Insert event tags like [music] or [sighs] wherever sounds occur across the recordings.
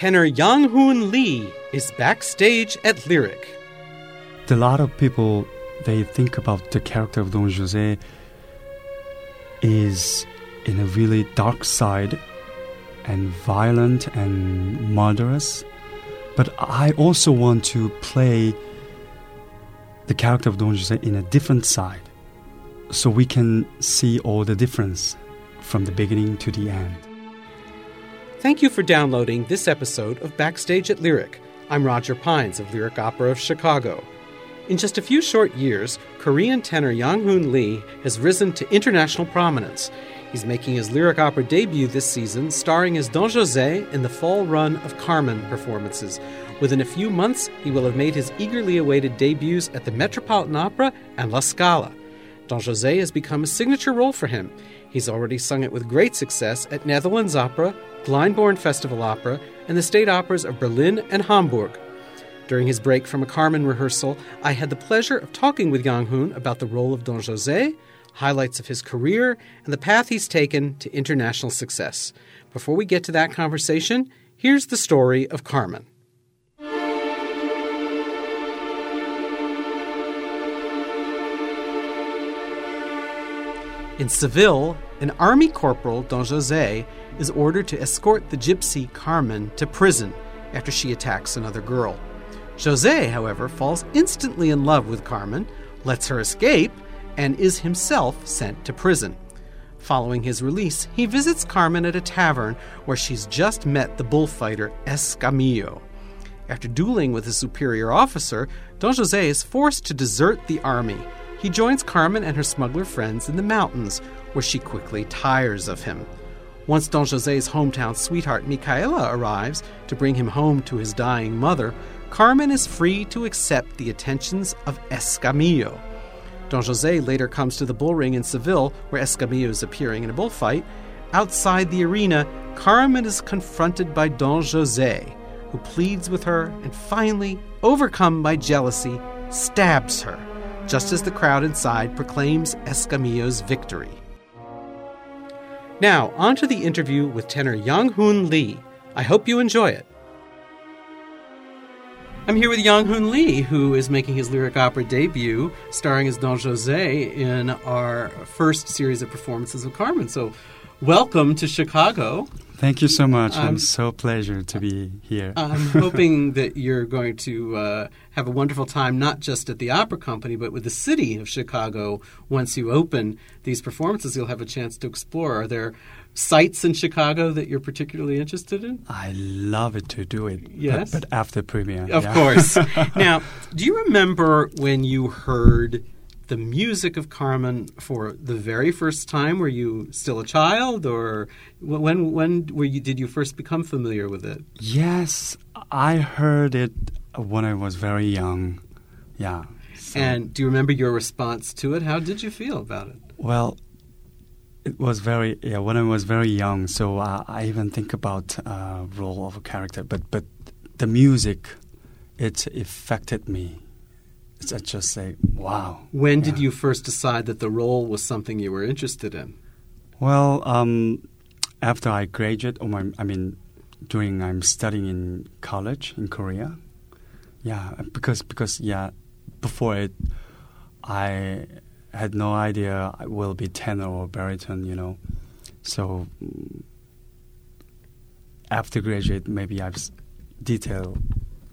Tenor Yonghoon Lee is backstage at Lyric. A lot of people they think about the character of Don Jose is in a really dark side and violent and murderous. But I also want to play the character of Don Jose in a different side so we can see all the difference from the beginning to the end. Thank you for downloading this episode of Backstage at Lyric. I'm Roger Pines of Lyric Opera of Chicago. In just a few short years, Korean tenor Yonghoon Lee has risen to international prominence. He's making his lyric opera debut this season, starring as Don Jose in the fall run of Carmen performances. Within a few months, he will have made his eagerly awaited debuts at the Metropolitan Opera and La Scala. Don Jose has become a signature role for him. He's already sung it with great success at Netherlands Opera, Glyndebourne Festival Opera, and the state operas of Berlin and Hamburg. During his break from a Carmen rehearsal, I had the pleasure of talking with Yonghoon about the role of Don Jose, highlights of his career, and the path he's taken to international success. Before we get to that conversation, here's the story of Carmen. In Seville, an army corporal, Don Jose, is ordered to escort the gypsy Carmen to prison after she attacks another girl. Jose, however, falls instantly in love with Carmen, lets her escape, and is himself sent to prison. Following his release, he visits Carmen at a tavern where she's just met the bullfighter Escamillo. After dueling with a superior officer, Don Jose is forced to desert the army. He joins Carmen and her smuggler friends in the mountains, where she quickly tires of him. Once Don Jose's hometown sweetheart Micaela arrives to bring him home to his dying mother, Carmen is free to accept the attentions of Escamillo. Don Jose later comes to the bullring in Seville, where Escamillo is appearing in a bullfight. Outside the arena, Carmen is confronted by Don Jose, who pleads with her and finally, overcome by jealousy, stabs her, just as the crowd inside proclaims Escamillo's victory. Now, on to the interview with tenor Yonghoon Lee. I hope you enjoy it. I'm here with Yonghoon Lee, who is making his lyric opera debut, starring as Don Jose in our first series of performances of Carmen. So, welcome to Chicago. Thank you so much. I'm so pleasure to be here. I'm [laughs] hoping that you're going to uh, have a wonderful time, not just at the Opera Company, but with the city of Chicago. Once you open these performances, you'll have a chance to explore. Are there sites in Chicago that you're particularly interested in? I love it to do it. Yes, but, but after premiere, of yeah. course. [laughs] now, do you remember when you heard? The music of Carmen for the very first time? Were you still a child, or when when were you? Did you first become familiar with it? Yes, I heard it when I was very young. Yeah. So. And do you remember your response to it? How did you feel about it? Well, it was very yeah when I was very young. So uh, I even think about uh, role of a character, but but the music, it affected me I just say, wow. When did you first decide that the role was something you were interested in? Well, um, after I graduated, or my, I mean, during I'm studying in college in Korea. Yeah, because because yeah, before it, I had no idea I will be tenor or baritone. You know, so after graduate, maybe I've detailed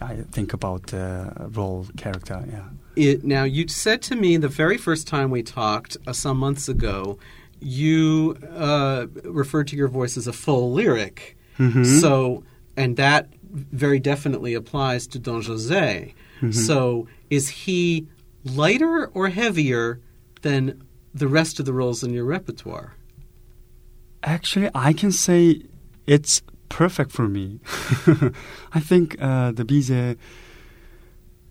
I think about the role character. Yeah. It, now you said to me the very first time we talked uh, some months ago, you uh, referred to your voice as a full lyric. Mm-hmm. So, and that very definitely applies to Don Jose. Mm-hmm. So, is he lighter or heavier than the rest of the roles in your repertoire? Actually, I can say it's perfect for me. [laughs] I think uh, the Bizet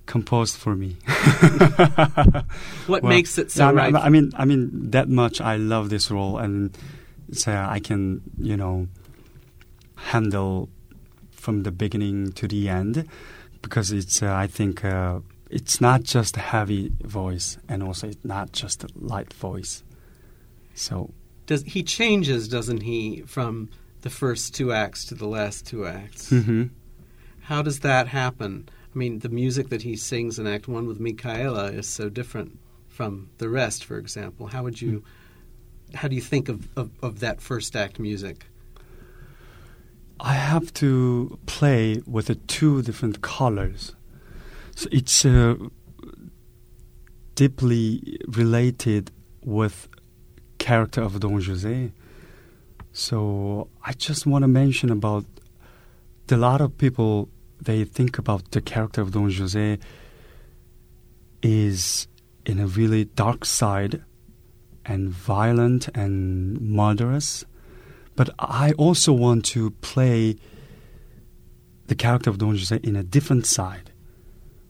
composed for me. [laughs] what Well, makes it so yeah, I right? mean, I mean, I mean, that much I love this role, and so I can, you know, handle from the beginning to the end because it's, uh, I think, uh, it's not just a heavy voice, and also it's not just a light voice. So Does he changes, doesn't he, from the first two acts to the last two acts? mhm. How does that happen? I mean, the music that he sings in Act One with Micaela is so different from the rest. For example, how would you, how do you think of, of, of that first act music? I have to play with the two different colors. So it's uh, deeply related with character of Don Jose. So I just want to mention about a lot of people they think about the character of Don Jose is in a really dark side and violent and murderous. But I also want to play the character of Don Jose in a different side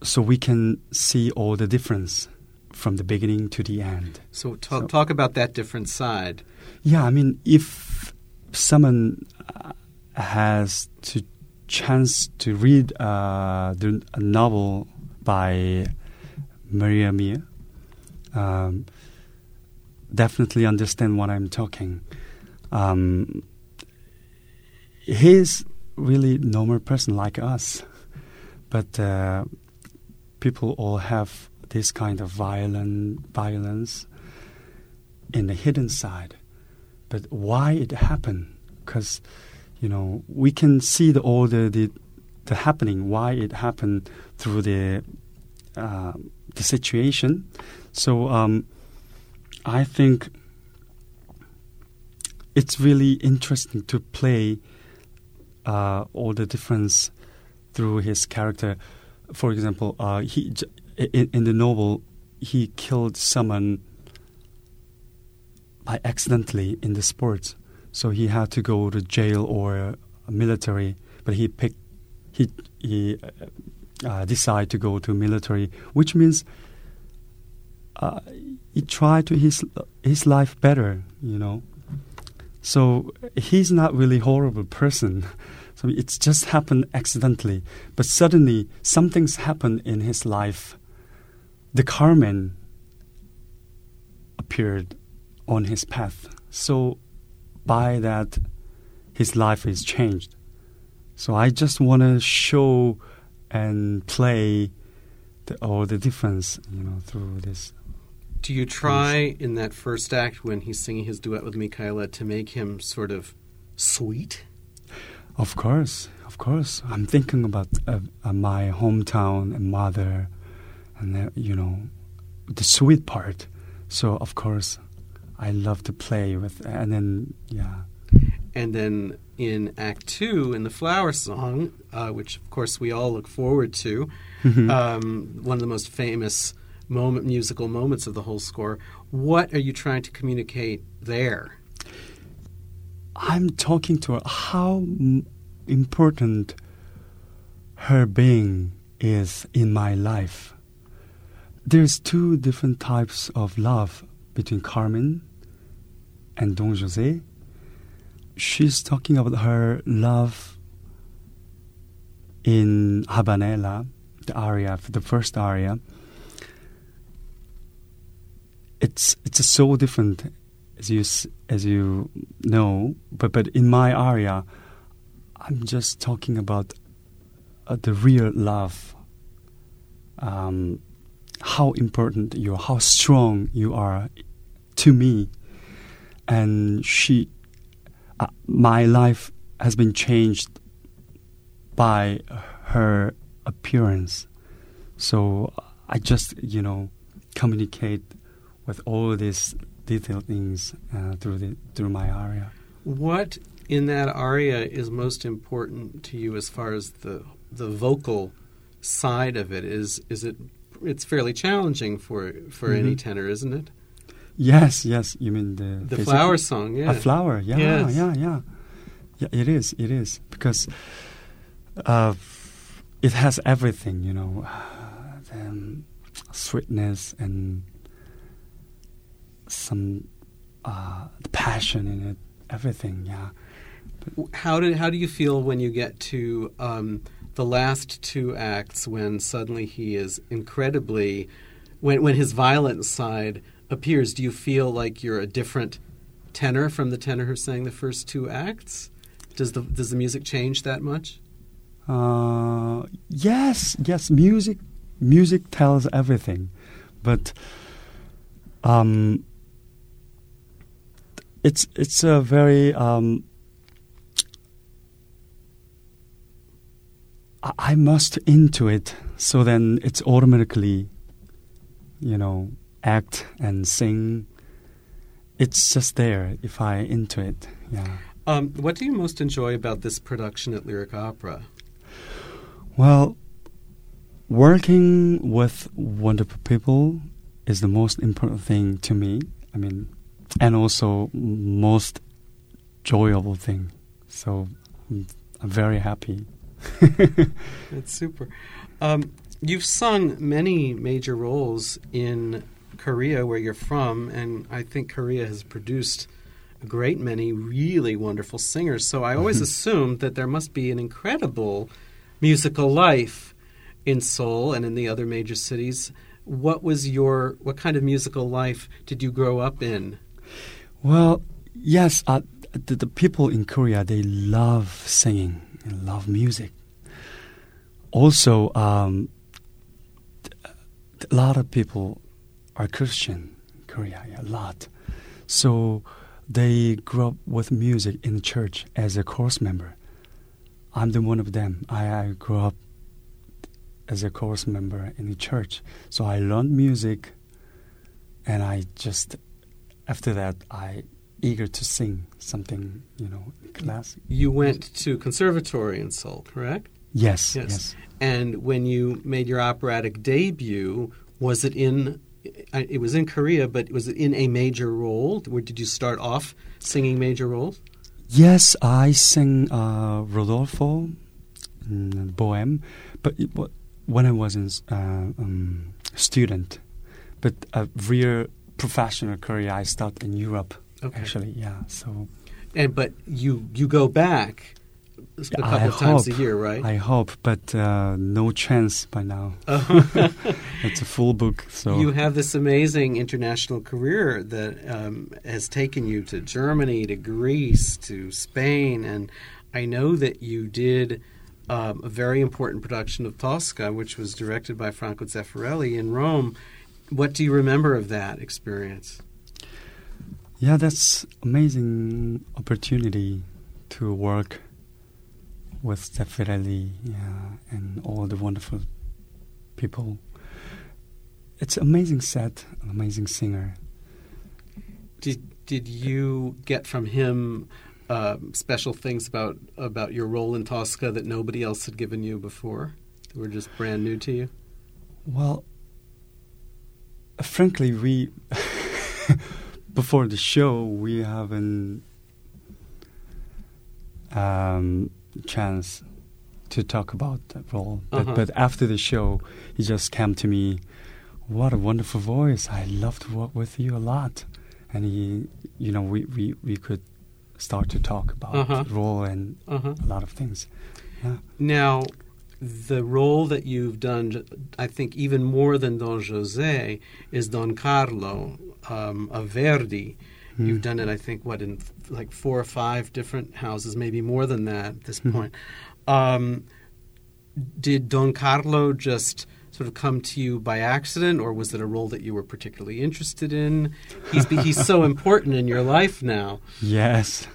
so we can see all the difference from the beginning to the end. So, talk, So- talk about that different side. Yeah, I mean, if someone uh, has to chance to read uh, the, a novel by Mérimée, um, definitely understand what I'm talking. Um, he's really normal person like us, but uh, people all have this kind of violent violence in the hidden side. But why it happened? Because you know we can see the all the, the the happening why it happened through the uh, the situation. So um, I think it's really interesting to play uh, all the difference through his character. For example, uh, he in, in the novel he killed someone by accidentally in the sports, so he had to go to jail or military. But he picked he he uh, decided to go to military, which means uh, he tried to his his life better, you know. So he's not really horrible person. [laughs] So it's just happened accidentally, but suddenly something's happened in his life. The Carmen appeared on his path. So by that, his life is changed. So I just want to show and play the, all the difference, you know, through this. Do you try in that first act when he's singing his duet with Micaela to make him sort of sweet? Of course, of course. I'm thinking about uh, uh, my hometown and mother, and uh, you know, the sweet part. So of course, I love to play with, and then yeah, And then in Act Two, in the Flower Song, uh, which of course we all look forward to, um, one of the most famous moment, musical moments of the whole score. What are you trying to communicate there? I'm talking to her how important her being is in my life. There's two different types of love between Carmen and Don Jose. She's talking about her love in Habanera, the aria, the first aria. It's it's so different as you as you know, but but in my aria, I'm just talking about uh, the real love. Um, how important you are, how strong you are to me, and she, uh, my life has been changed by her appearance. So I just you know communicate with all these detailed things uh, through the through my aria. What in that aria is most important to you as far as the the vocal side of it? Is is it? It's fairly challenging for for any Mhm. tenor, isn't it? Yes, yes. You mean the The physical- flower song, yeah. A flower, yeah, Yes. yeah, yeah. Yeah, it is, it is. Because uh, it has everything, you know, [sighs] um, sweetness and some uh, passion in it, everything, yeah. How do how do you feel when you get to um, the last two acts when suddenly he is incredibly when when his violent side appears? Do you feel like you're a different tenor from the tenor who sang the first two acts? Does the does the music change that much? Uh, yes, yes. Music, music tells everything, but um, it's it's a very um, I, I must into it, so then it's automatically, you know, act and sing. It's just there if I into it. Yeah. Um, what do you most enjoy about this production at Lyric Opera? Well, working with wonderful people is the most important thing to me. I mean, and also most enjoyable thing. So I'm very happy. [laughs] That's super. Um, you've sung many major roles in Korea, where you're from, and I think Korea has produced a great many really wonderful singers. So I always assumed that there must be an incredible musical life in Seoul and in the other major cities. What was your what kind of musical life did you grow up in? Well, yes, uh, the, the people in Korea they love singing and love music. Also, um, a lot of people are Christian Korea, a lot. So they grew up with music in the church as a chorus member. I'm the one of them. I, I grew up as a chorus member in the church, so I learned music, and I just after that I eager to sing something, you know, classic. You went to conservatory in Seoul, correct? Yes, Yes. yes. And when you made your operatic debut, was it in? It was in Korea, but was it in a major role? Where did you start off singing major roles? Yes, I sang uh, Rodolfo in Bohème, but it, when I was a uh, um, student, but a real professional career I started in Europe. Okay. Actually, yeah. So And but you you go back a couple I of times a hope- year, right? I hope, but uh, no chance by now. [laughs] it's a full book, so You have this amazing international career that um, has taken you to Germany, to Greece, to Spain, and I know that you did um, a very important production of Tosca, which was directed by Franco Zeffirelli in Rome. What do you remember of that experience? Yeah, that's amazing opportunity to work with Zeffirelli, yeah, and all the wonderful people. It's an amazing set, an amazing singer. Did did you get from him um, special things about about your role in Tosca that nobody else had given you before? That were just brand new to you. Well, frankly, we [laughs] before the show we haven't um, chance to talk about that role. But, Uh-huh. but after the show, he just came to me. What a wonderful voice! I love to work with you a lot, and he, you know, we we, we could start to talk about Uh-huh. the role and Uh-huh. a lot of things. Yeah. Now, the role that you've done, I think, even more than Don Jose, is Don Carlo um, of Verdi. Hmm. You've done it, I think, what in like four or five different houses, maybe more than that at this Mhm. point. Um, did Don Carlo just sort of come to you by accident, or was it a role that you were particularly interested in? He's he's so [laughs] important in your life now, Yes.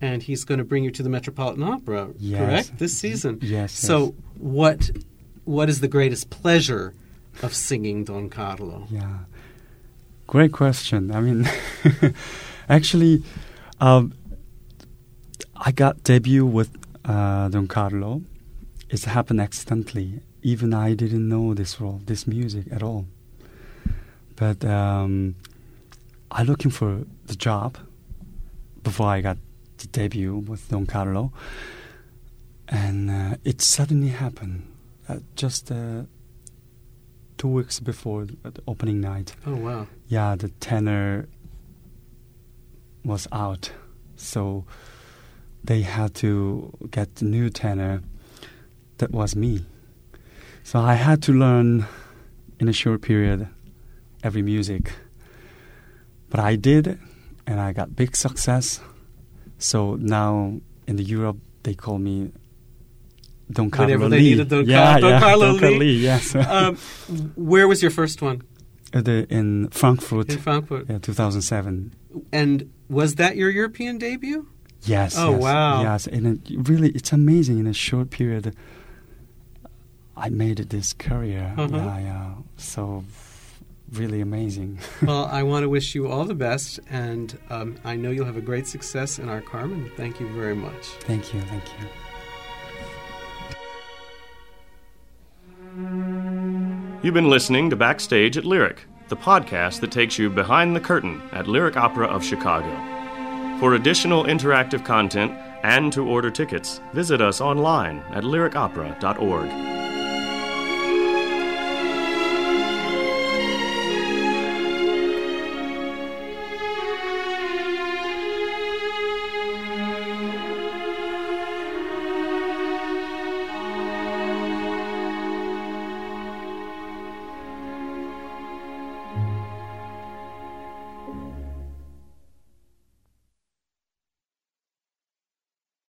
and he's going to bring you to the Metropolitan Opera, Yes. correct? This season. Yes. So, what what is the greatest pleasure of singing Don Carlo? Yeah. Great question. I mean, [laughs] actually, um, I got debut with uh, Don Carlo. It happened accidentally. Even I didn't know this role, this music at all. But um, I looking for the job before I got the debut with Don Carlo, and uh, it suddenly happened uh, just uh, two weeks before the opening night. Oh wow. Yeah, the tenor was out, so they had to get the new tenor. That was me. So I had to learn in a short period every music. But I did, and I got big success. So now in the Europe, they call me Don Carlo Whenever they Lee. needed Don yeah, Car- Don yeah, Carlo Don. Lee, yes. um, where was your first one? Uh, the, in Frankfurt, In Frankfurt. yeah, 2007. And was that your European debut? Yes. Oh, yes, wow. Yes, and it really, it's amazing. In a short period, I made this career. Uh-huh. Yeah, yeah. So really amazing. [laughs] well, I want to wish you all the best, and um, I know you'll have a great success in our Carmen. Thank you very much. thank you, thank you. You've been listening to Backstage at Lyric, the podcast that takes you behind the curtain at Lyric Opera of Chicago. For additional interactive content and to order tickets, visit us online at lyricopera.org.